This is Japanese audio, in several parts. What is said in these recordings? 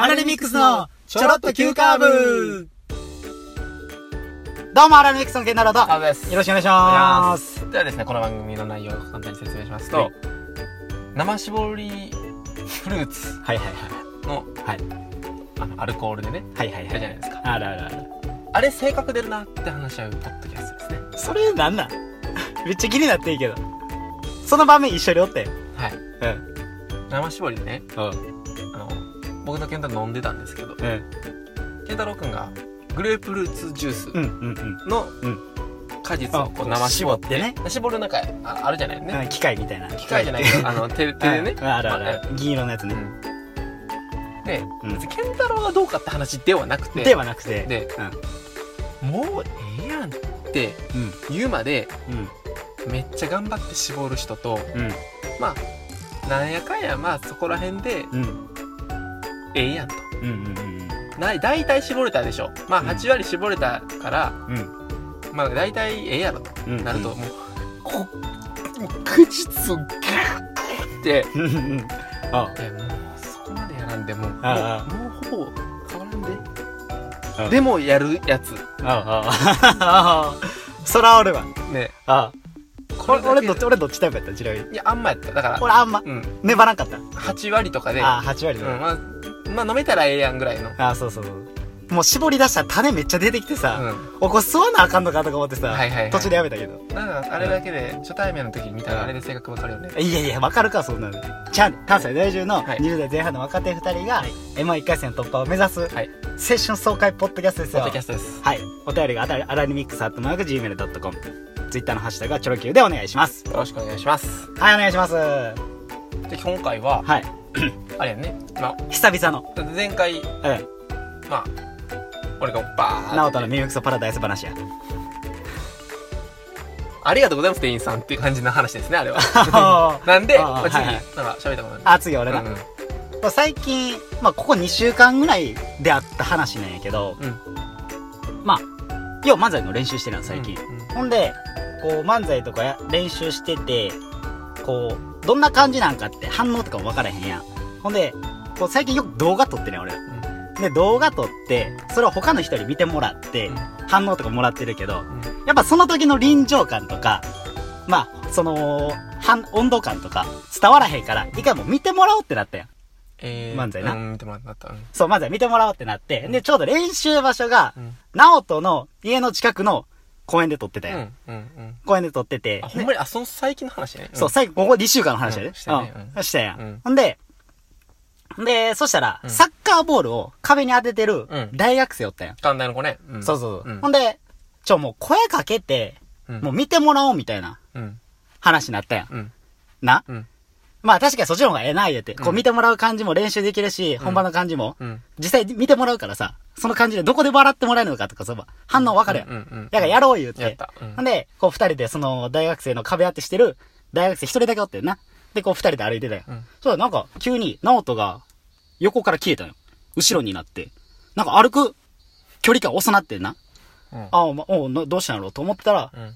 アラレミックスのちょろっと急カーブどうも、アラレミックスのケンタロウと、あです。よろしくお願いします。ではですね、この番組の内容を簡単に説明しますと、はい生搾りフルーツはいはいはい。のはい。あのアルコールでね、はいはいはい。あるじゃないですか。あるあるある。あれ性格出るなって話し合うポッドキャストですね。それなんなん？めっちゃ気になっていいけど。その場面一緒におって。はい。うん。生搾りでね、うん。僕とケンタロウ飲んでたんですけど、うん。ケンタロウくんがグレープフルーツジュース。のうん果実をこあう生絞ってね絞るなんかああるじゃないね。うん。機械みたいな。機械じゃないけど、あの、手手でね うん。あるある。銀色のやつね。うんで、うん別にケンタロウがどうかって話ではなくて、ではなくて。でうん。もうええやんってうん。言うまでうん。めっちゃ頑張って絞る人とうん。まあなんやかんやまあそこら辺でうん。ええやんとうん。うん。な大体絞れたでしょまあうん8割絞れたから、うん。まあ大体ええやろとうん。なるともうこもう果実をギュッってうん。うん。あえもうそこまでやらんでもうもうあもうほぼ変わらんであでもやるやつああ。ああ。そらおるわ。ねああ。俺、俺どっち、俺どっちタイプやった？ちなみに。いやあんまやっただから俺あんま、うん粘らんかった。8割とかでああ、8割だ。うん、まあ、まあ飲めたらええやんぐらいの。ああ、そうそうそう。もう絞り出したら種めっちゃ出てきてうさ、ん。おこれ吸わなあかんのかとか思ってさ、はいはいはい途中でやめたけど。なんか、あれだけで、初対面の時に見たらあれで性格わかるよね。いやいや、わかるか、そんなの。ちゃん、関西在住のはい20代前半の若手2人が、はい M11 回戦突破を目指す、青はい。春爽快ポッドキャストですよポッドキ。ャストです。はい。お便りがあたアラニミックスアットマーク Gmail.com。ツイッターのハッシュタグはチョロ Q でお願いします。よろしくお願いします。はい、お願いします。はで、今回は、い。あれやね。ま久々の、あ、前回、うん。まあ、俺がバーナオってトのミミクソパラダイス話や。ありがとうございます、店員さんっていう感じの話ですね、あれは。あ なんで、あーまあ、次、はいはいなんか喋ったこと。あ、次俺な。うんうん最近、まあ、ここ2週間ぐらいであった話なんやけど、うんまあ、要は漫才の練習してるの、最近。うんうんほんで、こう、漫才とかや練習してて、こう、どんな感じなんかって反応とかも分からへんやん。ほんで、こう、最近よく動画撮ってね、俺。で、動画撮って、それを他の人に見てもらって、反応とかもらってるけど、うんやっぱその時の臨場感とか、まあ、その、反温度感とか伝わらへんから、一回もう見てもらおうってなったやん。えー漫才なうん、見てもらった。うんそう、まずは見てもらおうってなって、で、ちょうど練習場所が、うんナオトの家の近くの公園で撮ってたよ。うん、うん、うん。公園で撮っててあ、、ほんまに、あ、その最近の話ね。そう、最後、ここ2週間の話やで。うんしたねうん。したやん。うんほんで、で、そしたら、うんサッカーボールを壁に当ててるうん大学生おったやん。関大の子ね。うんそうそうそう。うんほんで、ちょ、もう声かけて、うんもう見てもらおうみたいなうん。話になったやん。うん。な？うん。まあ確かにそっちの方がええな、言うて。こううん見てもらう感じも練習できるし、本番の感じも、うん。実際見てもらうからさ、その感じでどこで笑ってもらえるのかとかさ、反応分かるやん。うん。うん。だからやろう言うて。やった。うんほんで、こう二人でその大学生の壁当てしてる大学生一人だけおってんな。で、こう二人で歩いてたよ。うんそうだ、なんか急に、直人が横から消えたよ。後ろになって。なんか歩く距離感遅なってんな。うんあ、ま、おうなどうしたんやろうと思ったら、うん。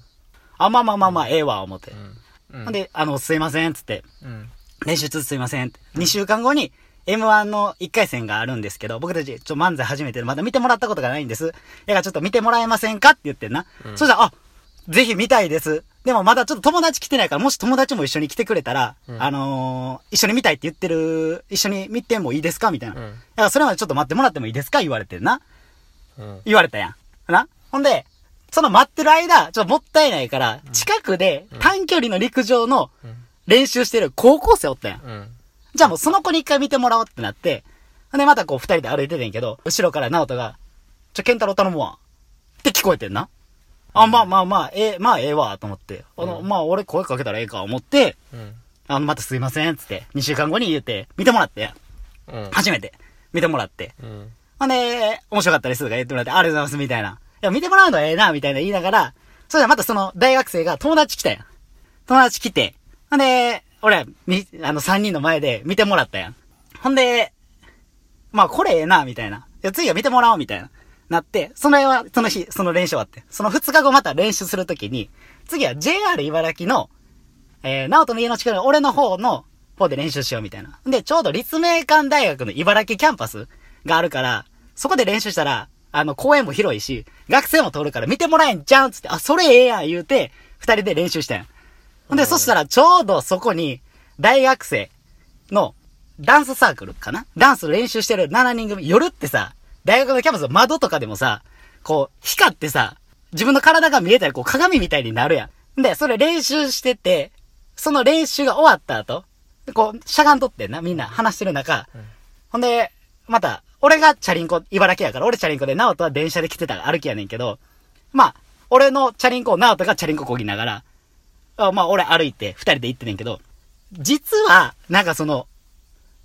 あ、まあまあまあまあ、ええわ、思って。うん。ほんで、あの、すいません、つって。うん。練習つすいませんって。2週間後に M1 の1回戦があるんですけど、僕たちちょ漫才始めてまだ見てもらったことがないんです。だからちょっと見てもらえませんかって言ってんな。うんそしたら、あ、ぜひ見たいです。でもまだちょっと友達来てないから、もし友達も一緒に来てくれたら、うんあのー一緒に見たいって言ってる、一緒に見てもいいですかみたいな。うんだからそれまでちょっと待ってもらってもいいですか？言われてんな。うん。言われたやん。な？ほんで、その待ってる間、ちょっともったいないから、近くで短距離の陸上のうん。練習してる高校生おったやん。うん。じゃあもうその子に一回見てもらおうってなって、で、またこう二人で歩いててんけど、後ろから直人が、ちょ、ケンタロウ頼むわ。って聞こえてんな。あ、まあまあまあ、ええ、まあええわ、と思って。あの、うんまあ俺声かけたらええか、思って、うん。あの、またすいません、つって、二週間後に言って、見てもらって、うん。初めて、見てもらって。うん。ほんで、面白かったですとか言ってもらって、ありがとうございます、みたいな。いや、見てもらうのはええな、みたいな言いながら、それでまたその大学生が友達来たやん。友達来て、ほんで、俺は、み、あの三人の前で見てもらったやん。ほんで、まあこれええな、みたいな。いや、次は見てもらおう、みたいな。なって、そのは、その日、その練習終わって。その二日後また練習するときに、次は JR 茨城の、えー、直人の家の近くの俺の方の方で練習しようみたいな。で、ちょうど立命館大学の茨木キャンパスがあるから、そこで練習したら、あの、公園も広いし、学生も通るから見てもらえんじゃんつって、あ、それええやん言うて、二人で練習したんや。ほんで、そしたらちょうどそこに、大学生のダンスサークルかな？ダンス練習してる7人組、夜ってさ、大学のキャンパスの窓とかでもさ、こう、光ってさ、自分の体が見えたり、こう鏡みたいになるやん。で、それ練習してて、その練習が終わった後、こう、しゃがんとってな、みんな話してる中、ほんで、また、俺がチャリンコ、茨城やから、俺チャリンコで、ナオトは電車で来てたら歩きやねんけど、まあ、俺のチャリンコをナオトがチャリンコこぎながら、あまあ、俺歩いて、二人で行ってねんけど、実は、なんかその、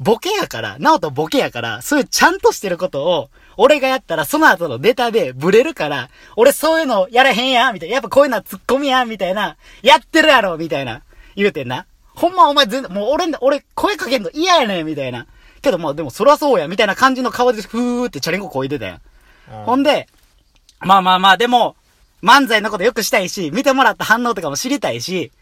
ボケやから、ナオトボケやから、そういうちゃんとしてることを、俺がやったらその後のネタでブレるから、俺そういうのやらへんやんみたいな。やっぱこういうのはツッコミやんみたいな。やってるやろみたいな。言うてんな。ほんまお前全然、もう俺、俺声かけんの嫌やねんみたいな。けどまあでもそらそうや、みたいな感じの顔でふーってチャリンコこいでたやん。ほんで、まあまあまあ、でも、漫才のことよくしたいし、見てもらった反応とかも知りたいし、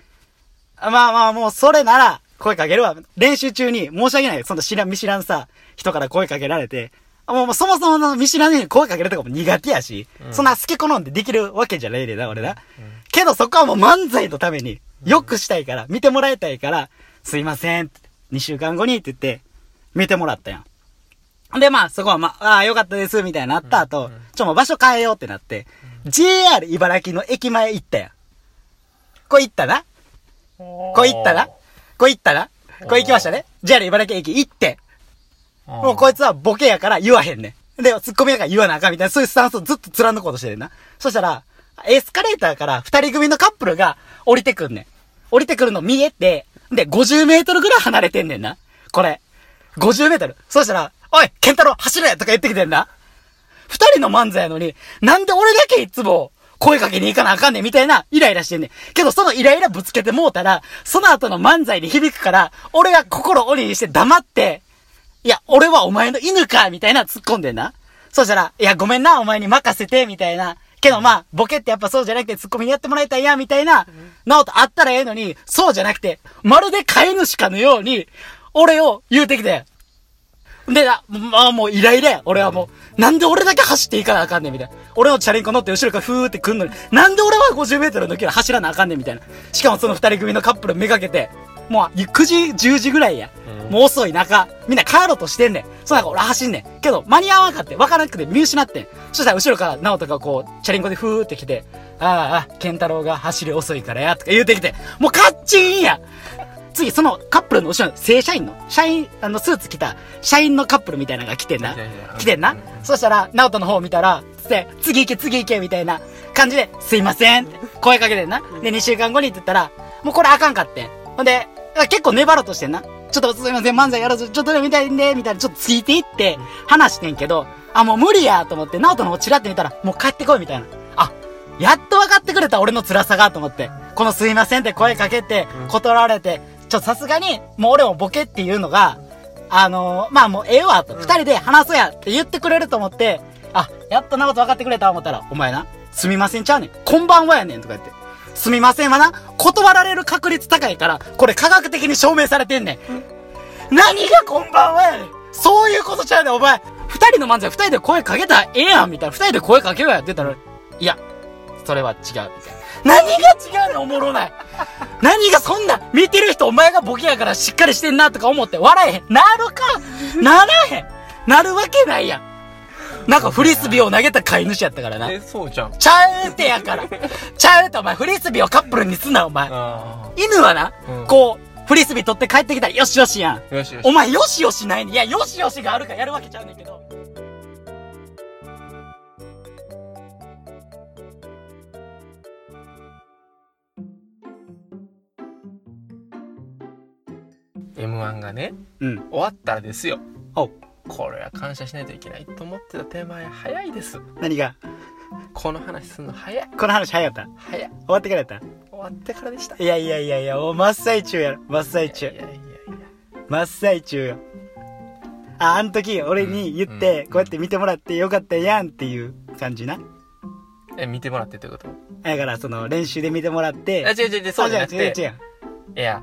まあまあもうそれなら、声かけるわ。練習中に申し訳ない。その知らん、見知らんさ、人から声かけられて、あもうそもそもの見知らねえに声かけるとかも苦手やし、そんな好き好んでできるわけじゃないでな、俺な。けどそこはもう漫才のために、よくしたいから、見てもらいたいから、すいません、2週間後にって言って、見てもらったやん。で、まあ、そこはまあ、ああ、よかったです、みたいになった後、ちょ、もう場所変えようってなって、JR 茨城の駅前行ったやん。これ行ったな？これ行ったな？これ行ったなこれ行きましたね ?JR 茨城駅行って、もうこいつはボケやから言わへんねん。で、ツッコミやから言わなあかんみたいな、そういうスタンスをずっと貫こうとしてるな。そしたら、エスカレーターから二人組のカップルが降りてくんねん。降りてくるの見えて、で、50メートルぐらい離れてんねんな。これ。50メートル。そしたら、おい、ケンタロウ走れとか言ってきてんな。二人の漫才やのに、なんで俺だけいつも声かけに行かなあかんねんみたいなイライラしてんねん。けどそのイライラぶつけてもうたら、その後の漫才に響くから、俺が心鬼にして黙って、いや、俺はお前の犬かみたいな突っ込んでんな。そしたら、いや、ごめんな、お前に任せて、みたいな。けどまあ、ボケってやっぱそうじゃなくてツッコミにやってもらいたいや、みたいな、なおとあったらええのに、そうじゃなくて、まるで飼い主かのように、俺を言うてきて。で、な、まあもうイライラや。俺はもう、なんで俺だけ走っていかなあかんねん、みたいな。俺のチャリンコ乗って後ろからふーって来んのに、なんで俺は50メートルの距離走らなあかんねん、みたいな。しかもその二人組のカップルめがけて、もう9時、10時ぐらいや。もう遅い中、みんな帰ろうとしてんねん。そうなんか俺走んねん。けど、間に合わんかって、わからなくて見失ってん。そしたら後ろから、直人がこう、チャリンコでふーって来て、ああ、あ、ケンタロウが走り遅いからや、とか言うてきて、もうカッチンや次、そのカップルの後ろに正社員の、社員、あの、スーツ着た、社員のカップルみたいなのが来てんな。来てんな。そしたら、直人の方見たら、つって、次行け、次行け、みたいな感じで、すいませんって声かけてんな。で、2週間後にって言ったら、もうこれあかんかってん。ほんで、結構粘ろうとしてんな。ちょっとすいません、漫才やらず、ちょっとでも見たいんで、みたいな、ちょっとついていって、話してんけど、あ、もう無理やと思って、直人の方チラって見たら、もう帰ってこい、みたいな。あ、やっと分かってくれた、俺の辛さが、と思って。このすいませんって声かけて、断られて、ちょ、さすがに、もう俺もボケっていうのが、あのー、まあもうええわ、と。二人で話そうやって言ってくれると思って、あ、やっとなこと分かってくれた思ったら、お前な、すみませんちゃうねん。こんばんはやねん、とか言って。すみませんはな、断られる確率高いから、これ科学的に証明されてんねん。何がこんばんはやねん。そういうことちゃうねん、お前。二人の漫才二人で声かけたらええやん、みたいな。二人で声かけようやって言ったら、いや、それは違う、みたいな。何が違うのおもろない。何がそんな、見てる人お前がボケやからしっかりしてんなとか思って笑えへん。なるか？ならへんなるわけないやん。なんかフリスビーを投げた飼い主やったからな。え、そうじゃん。ちゃうってやから。ちゃうってお前フリスビーをカップルにすなお前。あ犬はな、うんこう、フリスビー取って帰ってきたらよしよしやん。あ。よしよし。お前よしよしないねんいや、よしよしがあるからやるわけちゃうねんけど。ー M1 がね、うん。終わったらですよ。おこれは感謝しないといけないと思ってた手前早いです。何が？この話すんの早い。この話早かった？早い。終わってからやった？終わってからでした。いやいやいやいや、もう真っ最中やろ。真っ最中いや。いやいや。真っ最中よ。あ、あの時、俺に言って、うんこうやって見てもらってよかったやんっていう感じな？え、見てもらってってこと？だから、その、練習で見てもらって。あ、違う違う違う、そうじゃなくて。違う違う違ういや、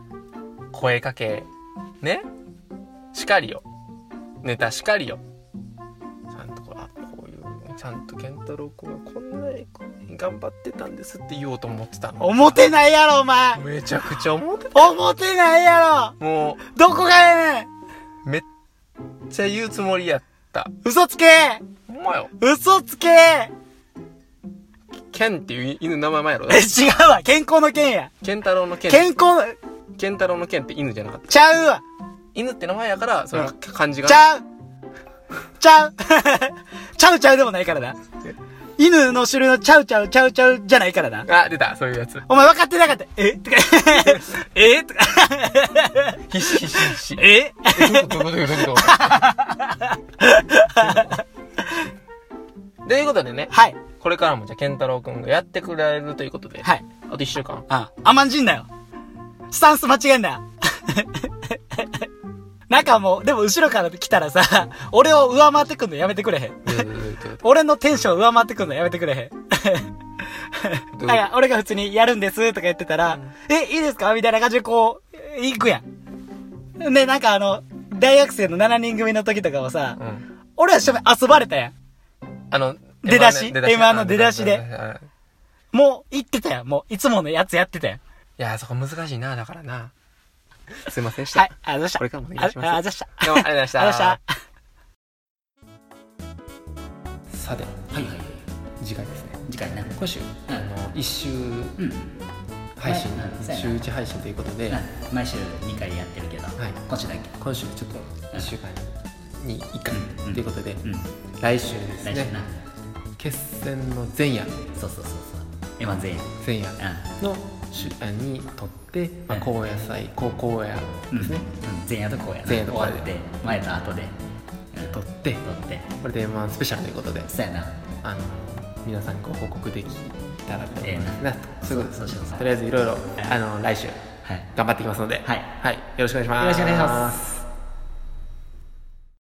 声かけ、ね。しかりよ。ネタしかりよ。ちゃんと健太郎君がこんなに頑張ってたんですって言おうと思ってたの。思ってないやろ、お前。めちゃくちゃ思ってた。思ってないやもろどこがやねん。うめっちゃ言うつもりやった。嘘つけ。ほんまよ。嘘つけ。ケンっていう犬の名前前やろ？え、違うわ。健康の健や。健太郎のケン健康、健太郎のケンって犬じゃなかった。ちゃうわ犬って名前やからそのうん。漢字が。ちゃう。ちゃう。ちゃうちゃうでもないからな。犬の種類のちゃうちゃうちゃうちゃうじゃないからな。あ出た。そういうやつ。お前分かってなかった。え？とか、え？とか、必死必死必死え？えどういうこと？どういうこと？と？ということでね。はい。これからもじゃあ健太郎くんがやってくれるということで、はい。あと一週間。あ、甘んじんなよ。スタンス間違えんなよ。なんかもう、でも後ろから来たらさ、俺を上回ってくんのやめてくれへん。俺のテンション上回ってくんのやめてくれへん。どう？なんか、俺が普通にやるんですとか言ってたら、え、いいですかみたいな感じでこう、行くやん。で、なんかあの、大学生の7人組の時とかはさ、うん俺は一緒に遊ばれたやん。あの出だし M1 M1 の出だしであもう、行ってたやん。もう、いつものやつやってたやん。いやそこ難しいなだからな すいませんでした、はい、ありがとうございました。これからもお願いしますあありがとうございました。どうもありがとうございましたありがとうございまさてはいはい。次回ですね次回ね。今週、あの1週うん。配信、週1配信ということで、毎週2回やってるけど、はい今週だけ。今週ちょっと1週間に1回うんということで、うん。来週ですね来週な。決戦の前夜そうそうそうそう。今全員。前夜うのにとって、まあ、うん高野菜高高野ん。ですね、うん。前夜と後夜な。前夜と後夜終わって、前と後で。うん。撮って。撮って。これでまあスペシャルということで。そうやな。あの皆さんにご報告できたらと思います。ええな。そうい。うことそうしよう。とりあえずいろい。ろあの来週はい。頑張っていきますので。はい。はい、よろしくお願いします。よろしくお願いします